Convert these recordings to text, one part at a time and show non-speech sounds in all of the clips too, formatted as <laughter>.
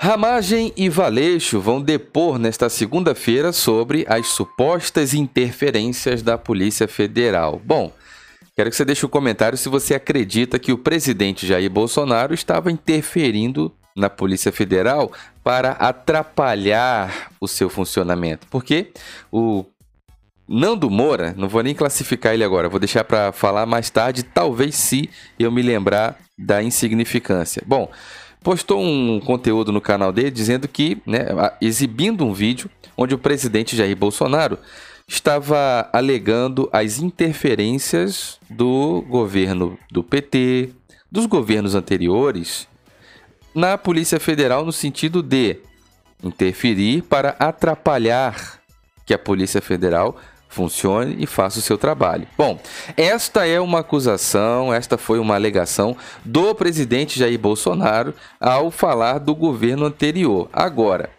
Ramagem e Valeixo vão depor nesta segunda-feira sobre as supostas interferências da Polícia Federal. Bom, quero que você deixe um comentário se você acredita que o presidente Jair Bolsonaro estava interferindo na Polícia Federal para atrapalhar o seu funcionamento. Porque o Nando Moura, não vou nem classificar ele agora, vou deixar para falar mais tarde, talvez se eu me lembrar da insignificância. Bom, postou um conteúdo no canal dele dizendo que, né, exibindo um vídeo onde o presidente Jair Bolsonaro estava alegando as interferências do governo do PT, dos governos anteriores, na Polícia Federal no sentido de interferir para atrapalhar que a Polícia Federal funcione e faça o seu trabalho. Bom, esta é uma acusação, esta foi uma alegação do presidente Jair Bolsonaro ao falar do governo anterior. Agora,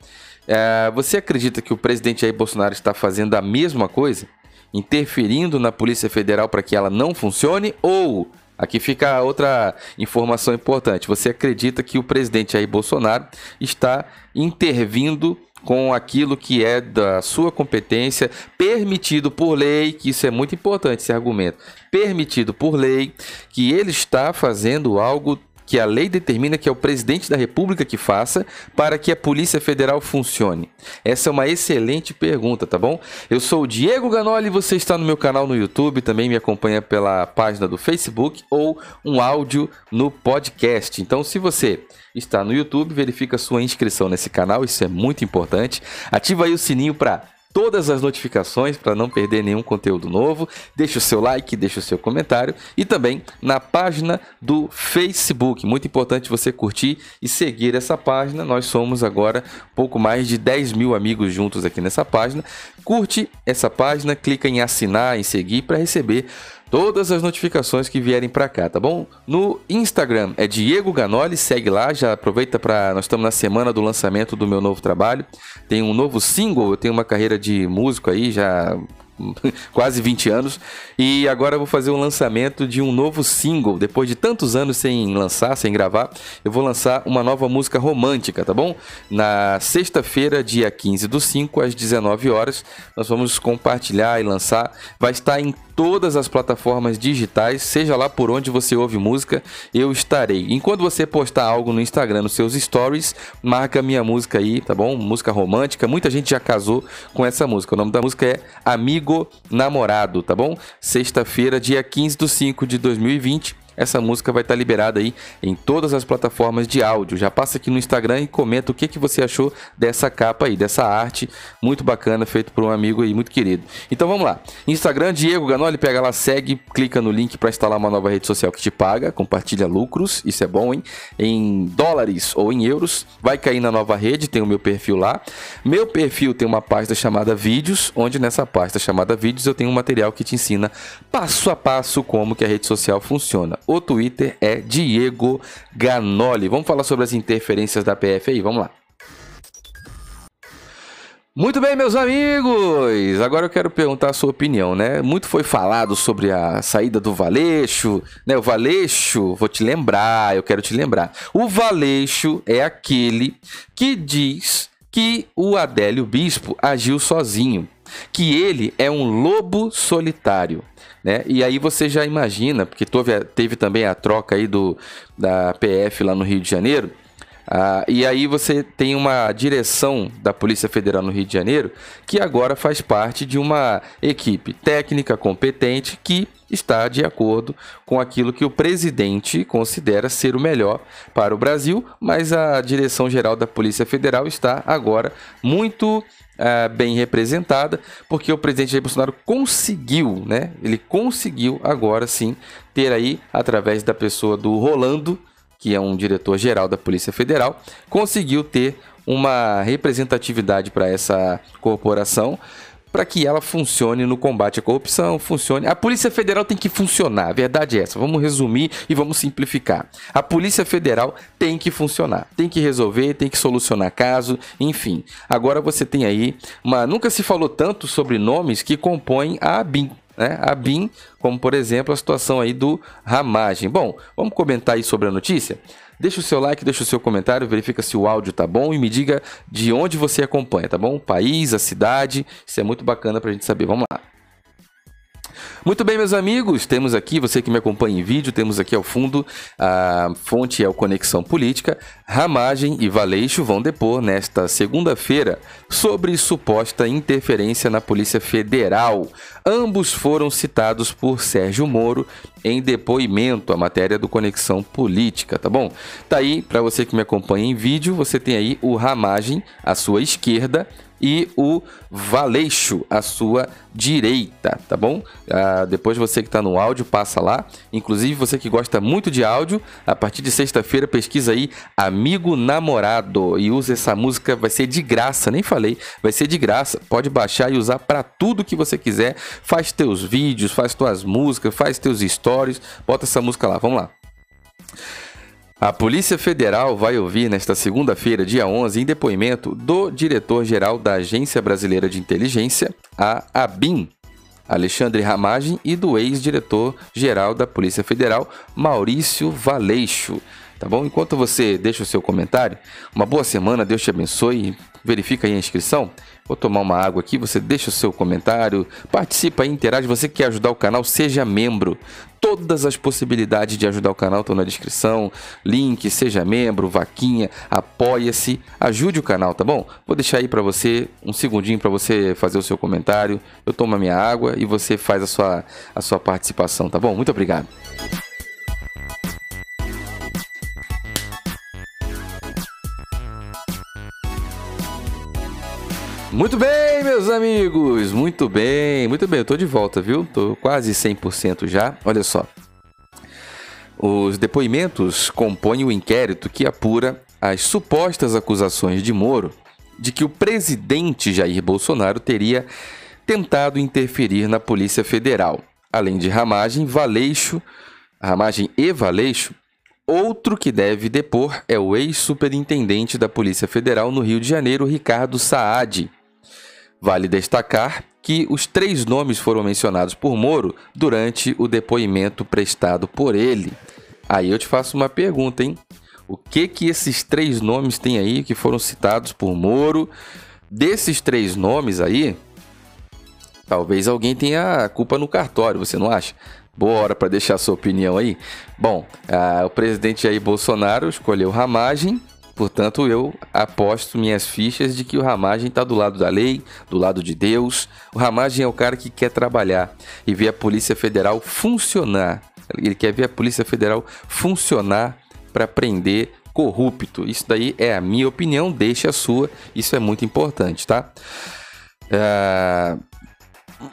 é, você acredita que o presidente Jair Bolsonaro está fazendo a mesma coisa? Interferindo na Polícia Federal para que ela não funcione? Ou, aqui fica outra informação importante, você acredita que o presidente Jair Bolsonaro está intervindo com aquilo que é da sua competência, permitido por lei, que isso é muito importante esse argumento, permitido por lei, que ele está fazendo algo que a lei determina que é o presidente da República que faça para que a Polícia Federal funcione? Essa é uma excelente pergunta, tá bom? Eu sou o Diego Ganoli, você está no meu canal no YouTube, também me acompanha pela página do Facebook ou um áudio no podcast. Então, se você está no YouTube, verifica sua inscrição nesse canal, isso é muito importante. Ativa aí o sininho para todas as notificações para não perder nenhum conteúdo novo. Deixe o seu like, deixe o seu comentário e também na página do Facebook. Muito importante você curtir e seguir essa página. Nós somos agora pouco mais de 10 mil amigos juntos aqui nessa página. Curte essa página, clica em assinar, em seguir para receber todas as notificações que vierem para cá, tá bom? No Instagram é Diego Ganoli, segue lá, já aproveita para nós estamos na semana do lançamento do meu novo trabalho. Tem um novo single, eu tenho uma carreira de músico aí já <laughs> quase 20 anos. E agora eu vou fazer um lançamento de um novo single. Depois de tantos anos sem lançar, sem gravar, eu vou lançar uma nova música romântica, tá bom? Na sexta-feira, dia 15 do 5, às 19 horas, nós vamos compartilhar e lançar. Vai estar em todas as plataformas digitais, seja lá por onde você ouve música, eu estarei. Enquanto você postar algo no Instagram, nos seus stories, marca minha música aí, tá bom? Música romântica. Muita gente já casou com essa música. O nome da música é Amigo Namorado, tá bom? Sexta-feira, dia 15 de 5 de 2020 essa música vai estar liberada aí em todas as plataformas de áudio. Já passa aqui no Instagram e comenta o que, que você achou dessa capa aí, dessa arte muito bacana, feito por um amigo aí muito querido. Então vamos lá. Instagram, Diego Ganoli, pega lá, segue, clica no link para instalar uma nova rede social que te paga, compartilha lucros, isso é bom, hein? Em dólares ou em euros, vai cair na nova rede, tem o meu perfil lá. Meu perfil tem uma pasta chamada Vídeos, onde nessa pasta chamada Vídeos eu tenho um material que te ensina passo a passo como que a rede social funciona. O Twitter é Diego Ganoli. Vamos falar sobre as interferências da PF aí? Vamos lá. Muito bem, meus amigos. Agora eu quero perguntar a sua opinião, né? Muito foi falado sobre a saída do Valeixo, né? O Valeixo, vou te lembrar, eu quero te lembrar. O Valeixo é aquele que diz que o Adélio Bispo agiu sozinho, que ele é um lobo solitário. Né? E aí você já imagina, porque teve, teve também a troca aí do, da PF lá no Rio de Janeiro, ah, e aí você tem uma direção da Polícia Federal no Rio de Janeiro que agora faz parte de uma equipe técnica competente que está de acordo com aquilo que o presidente considera ser o melhor para o Brasil, mas a direção geral da Polícia Federal está agora muito uh, bem representada, porque o presidente Jair Bolsonaro conseguiu, né? Ele conseguiu agora sim ter aí, através da pessoa do Rolando, que é um diretor geral da Polícia Federal, conseguiu ter uma representatividade para essa corporação para que ela funcione no combate à corrupção, funcione. A Polícia Federal tem que funcionar, a verdade é essa. Vamos resumir e vamos simplificar. A Polícia Federal tem que funcionar, tem que resolver, tem que solucionar caso, enfim. Agora você tem aí uma. Nunca se falou tanto sobre nomes que compõem a ABIN. Né? A BIM, como por exemplo a situação aí do Ramagem. Bom, vamos comentar aí sobre a notícia? deixa o seu like, deixa o seu comentário, verifica se o áudio tá bom e me diga de onde você acompanha, tá bom? O país, a cidade, isso é muito bacana pra gente saber. Vamos lá. Muito bem, meus amigos, temos aqui, você que me acompanha em vídeo, temos aqui ao fundo a fonte é o Conexão Política. Ramagem e Valeixo vão depor nesta segunda-feira sobre suposta interferência na Polícia Federal. Ambos foram citados por Sérgio Moro em depoimento, a matéria do Conexão Política, tá bom? Tá aí, para você que me acompanha em vídeo, você tem aí o Ramagem à sua esquerda e o Valeixo à sua direita, tá bom? Ah, depois você que está no áudio, passa lá. Inclusive, você que gosta muito de áudio, a partir de sexta-feira, pesquisa aí Amigo Namorado e usa essa música, vai ser de graça, nem falei, vai ser de graça. Pode baixar e usar para tudo que você quiser. Faz teus vídeos, faz tuas músicas, faz teus stories, bota essa música lá, vamos lá. A Polícia Federal vai ouvir nesta segunda-feira, dia 11, em depoimento do diretor-geral da Agência Brasileira de Inteligência, a ABIN, Alexandre Ramagem, e do ex-diretor-geral da Polícia Federal, Maurício Valeixo. Tá bom? Enquanto você deixa o seu comentário, uma boa semana, Deus te abençoe. Verifica aí a inscrição. Vou tomar uma água aqui, você deixa o seu comentário, participa aí, interage. Você quer ajudar o canal, seja membro. Todas as possibilidades de ajudar o canal estão na descrição. Link, seja membro, vaquinha, apoia-se, ajude o canal, tá bom? Vou deixar aí para você um segundinho para você fazer o seu comentário. Eu tomo a minha água e você faz a sua, a sua participação, tá bom? Muito obrigado. Muito bem, meus amigos, muito bem, muito bem, eu tô de volta, viu? Tô quase 100% já. Olha só. Os depoimentos compõem o inquérito que apura as supostas acusações de Moro de que o presidente Jair Bolsonaro teria tentado interferir na Polícia Federal. Além de Ramagem, Valeixo, Ramagem e Valeixo, outro que deve depor é o ex-superintendente da Polícia Federal no Rio de Janeiro, Ricardo Saad. Vale destacar que os três nomes foram mencionados por Moro durante o depoimento prestado por ele. Aí eu te faço uma pergunta, hein? O que que esses três nomes têm aí que foram citados por Moro? Desses três nomes aí, talvez alguém tenha culpa no cartório, você não acha? Boa hora para deixar sua opinião aí. Bom, ah, o presidente Jair Bolsonaro escolheu Ramagem Portanto, eu aposto minhas fichas de que o Ramagem está do lado da lei, do lado de Deus. O Ramagem é o cara que quer trabalhar e ver a Polícia Federal funcionar. Ele quer ver a Polícia Federal funcionar para prender corrupto. Isso daí é a minha opinião, deixe a sua. Isso é muito importante, tá? Uh,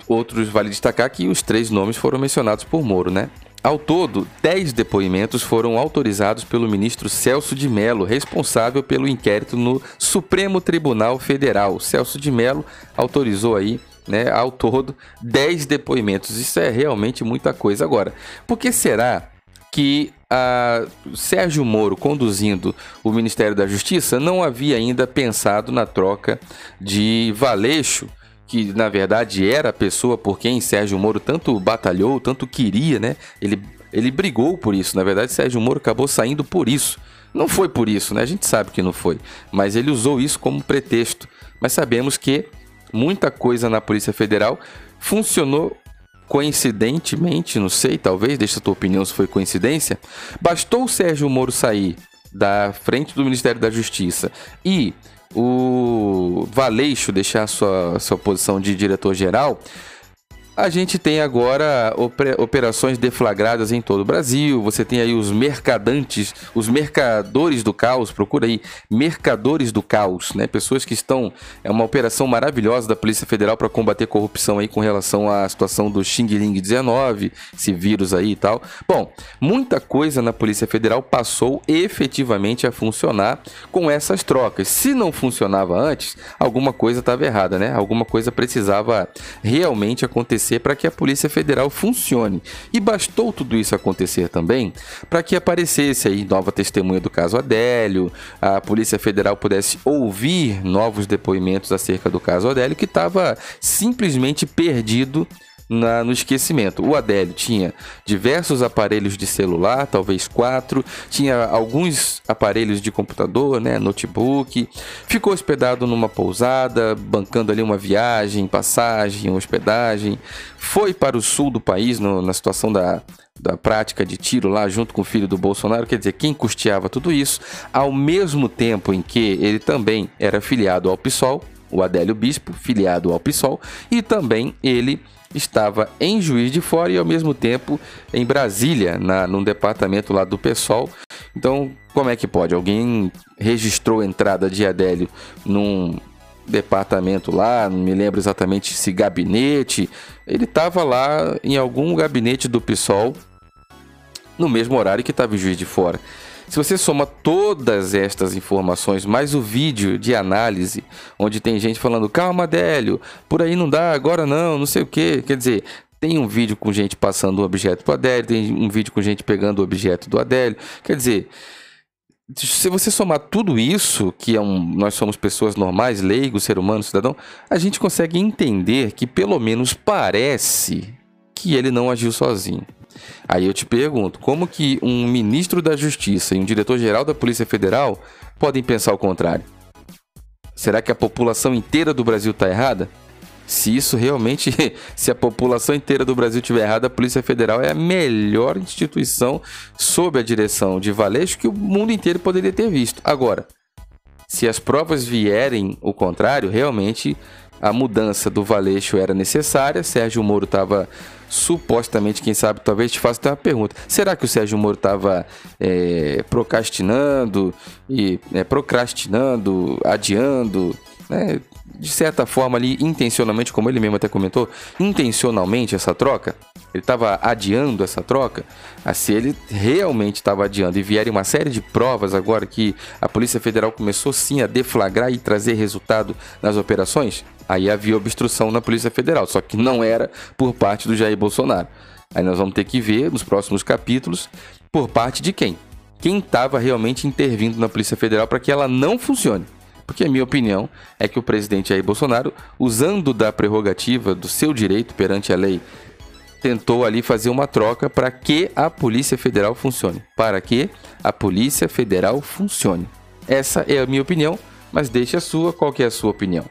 outros vale destacar que os três nomes foram mencionados por Moro, né? Ao todo, 10 depoimentos foram autorizados pelo ministro Celso de Mello, responsável pelo inquérito no Supremo Tribunal Federal. Celso de Mello autorizou aí né, ao todo 10 depoimentos. Isso é realmente muita coisa. Agora, por que será que a Sérgio Moro, conduzindo o Ministério da Justiça, não havia ainda pensado na troca de Valeixo que na verdade era a pessoa por quem Sérgio Moro tanto batalhou, tanto queria, né? Ele, ele brigou por isso. Na verdade, Sérgio Moro acabou saindo por isso. Não foi por isso, né? A gente sabe que não foi. Mas ele usou isso como pretexto. Mas sabemos que muita coisa na Polícia Federal funcionou coincidentemente, não sei, talvez, deixa a tua opinião se foi coincidência. Bastou o Sérgio Moro sair da frente do Ministério da Justiça e o Valeixo deixar sua, sua posição de diretor-geral, a gente tem agora operações deflagradas em todo o Brasil. Você tem aí os mercadantes, os mercadores do caos. Procura aí, mercadores do caos, né? Pessoas que estão. É uma operação maravilhosa da Polícia Federal para combater corrupção aí com relação à situação do Xing Ling 19, esse vírus aí e tal. Bom, muita coisa na Polícia Federal passou efetivamente a funcionar com essas trocas. Se não funcionava antes, alguma coisa estava errada, né? Alguma coisa precisava realmente acontecer acontecer para que a Polícia Federal funcione. E bastou tudo isso acontecer também para que aparecesse aí nova testemunha do caso Adélio, a Polícia Federal pudesse ouvir novos depoimentos acerca do caso Adélio, que estava simplesmente perdido na, no esquecimento. O Adélio tinha diversos aparelhos de celular, talvez quatro, tinha alguns aparelhos de computador, né, notebook, ficou hospedado numa pousada, bancando ali uma viagem, passagem, hospedagem, foi para o sul do país no, na situação da, da prática de tiro lá junto com o filho do Bolsonaro, quer dizer, quem custeava tudo isso, ao mesmo tempo em que ele também era filiado ao PSOL, o Adélio Bispo, filiado ao PSOL, e também ele estava em Juiz de Fora e ao mesmo tempo em Brasília, na, num departamento lá do PSOL. Então, como é que pode? Alguém registrou a entrada de Adélio num departamento lá, não me lembro exatamente se gabinete. Ele estava lá em algum gabinete do PSOL no mesmo horário que estava em Juiz de Fora. Se você soma todas estas informações, mais o vídeo de análise, onde tem gente falando, calma, Délio, por aí não dá, agora não, não sei o que. Quer dizer, tem um vídeo com gente passando o objeto para Adélio, tem um vídeo com gente pegando o objeto do Adélio. Quer dizer, se você somar tudo isso, que é um, nós somos pessoas normais, leigos, ser humano, cidadão, a gente consegue entender que pelo menos parece que ele não agiu sozinho. Aí eu te pergunto, como que um ministro da Justiça e um diretor-geral da Polícia Federal podem pensar o contrário? Será que a população inteira do Brasil está errada? Se isso realmente, <laughs> se a população inteira do Brasil estiver errada, a Polícia Federal é a melhor instituição sob a direção de Valeixo que o mundo inteiro poderia ter visto. Agora, se as provas vierem o contrário, realmente a mudança do Valeixo era necessária. Sérgio Moro estava supostamente, quem sabe, talvez te faça uma pergunta. Será que o Sérgio Moro estava é, procrastinando e é, procrastinando, adiando, né? De certa forma ali, intencionalmente, como ele mesmo até comentou, intencionalmente essa troca? Ele estava adiando essa troca? Ah, se ele realmente estava adiando e vierem uma série de provas agora que a Polícia Federal começou sim a deflagrar e trazer resultado nas operações, aí havia obstrução na Polícia Federal, só que não era por parte do Jair Bolsonaro. Aí nós vamos ter que ver nos próximos capítulos por parte de quem? Quem estava realmente intervindo na Polícia Federal para que ela não funcione. Porque a minha opinião é que o presidente Jair Bolsonaro, usando da prerrogativa do seu direito perante a lei, tentou ali fazer uma troca para que a Polícia Federal funcione. Para que a Polícia Federal funcione. Essa é a minha opinião, mas deixe a sua, qual é a sua opinião?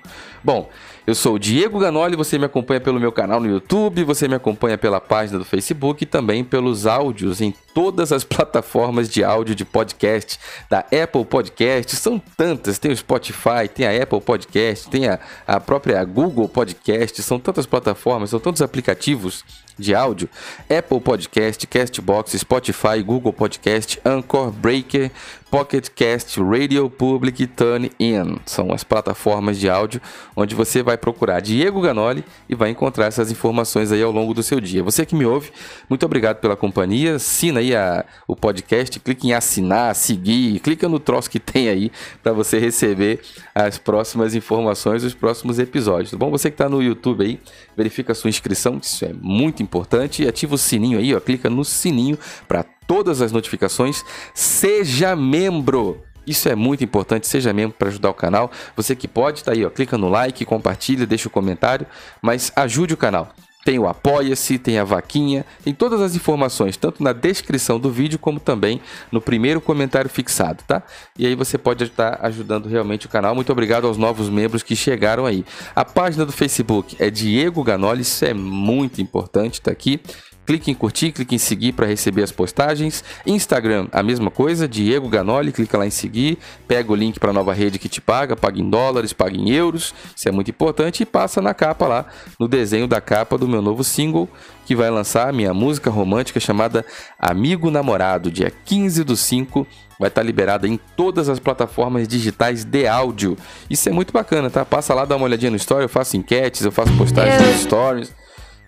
Bom, eu sou o Diego Ganoli, você me acompanha pelo meu canal no YouTube, você me acompanha pela página do Facebook e também pelos áudios em todas as <laughs> plataformas de áudio de podcast da Apple Podcast. São tantas, tem o Spotify, tem a Apple Podcast, tem a, a própria Google Podcast, são tantas plataformas, são tantos aplicativos de áudio. Apple Podcast, Castbox, Spotify, Google Podcast, Anchor, Breaker, Pocket Cast, Radio Public e Turn In. São as plataformas de áudio onde você vai procurar Diego Ganoli e vai encontrar essas informações aí ao longo do seu dia. Você que me ouve, muito obrigado pela companhia. Assina aí a, o podcast, clique em assinar, seguir, clica no troço que tem aí para você receber as próximas informações, os próximos episódios. Tá bom? Você que está no YouTube aí, verifica a sua inscrição, isso é muito importante, e ativa o sininho aí, ó, clica no sininho para todas as notificações. Seja membro isso é muito importante, seja membro para ajudar o canal. Você que pode, tá aí, ó, clica no like, compartilha, deixa o um comentário, mas ajude o canal. Tem o Apoia-se, tem a vaquinha, tem todas as informações, tanto na descrição do vídeo como também no primeiro comentário fixado, tá? E aí você pode estar ajudando realmente o canal. Muito obrigado aos novos membros que chegaram aí. A página do Facebook é Diego Ganoli, isso é muito importante, tá aqui. Clique em curtir, clique em seguir para receber as postagens. Instagram, a mesma coisa, Diego Ganoli, clica lá em seguir, pega o link para a nova rede que te paga, paga em dólares, paga em euros, isso é muito importante e passa na capa lá, no desenho da capa do meu novo single, que vai lançar minha música romântica chamada Amigo Namorado, dia 15 do 5, vai estar tá liberada em todas as plataformas digitais de áudio. Isso é muito bacana, tá? Passa lá, dá uma olhadinha no story, eu faço enquetes, eu faço postagens nos stories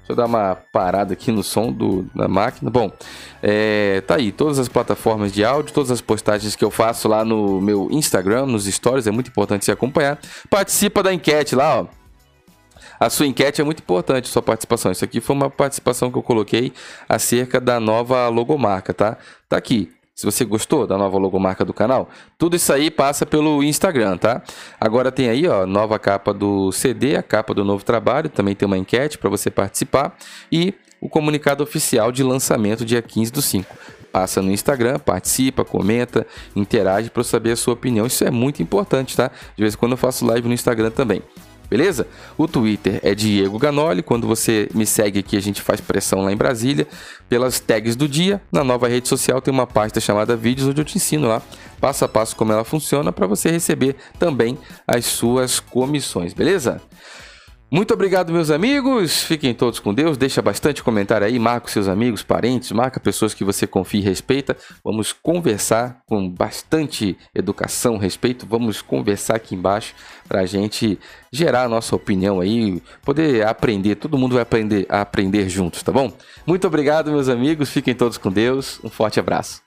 Deixa eu dar uma parada aqui no som do, da máquina. Bom, é, tá aí, todas as plataformas de áudio, todas as postagens que eu faço lá no meu Instagram, nos stories, é muito importante se acompanhar. Participa da enquete lá, ó. A sua enquete é muito importante, sua participação. Isso aqui foi uma participação que eu coloquei acerca da nova logomarca, tá? Tá aqui. Se você gostou da nova logomarca do canal, tudo isso aí passa pelo Instagram, tá? Agora tem aí, ó, nova capa do CD, a capa do novo trabalho, também tem uma enquete para você participar e o comunicado oficial de lançamento dia 15 do 5. Passa no Instagram, participa, comenta, interage para saber a sua opinião. Isso é muito importante, tá? De vez em quando eu faço live no Instagram também beleza? O Twitter é Diego Ganoli. Quando você me segue aqui, a gente faz pressão lá em Brasília pelas tags do dia. Na nova rede social tem uma pasta chamada Vídeos, onde eu te ensino lá passo a passo como ela funciona para você receber também as suas comissões, beleza? Muito obrigado, meus amigos. Fiquem todos com Deus. Deixa bastante comentário aí. Marca seus amigos, parentes, marca pessoas que você confia e respeita. Vamos conversar com bastante educação, respeito. Vamos conversar aqui embaixo para a gente gerar a nossa opinião aí, poder aprender. Todo mundo vai aprender a aprender juntos, tá bom? Muito obrigado, meus amigos. Fiquem todos com Deus. Um forte abraço.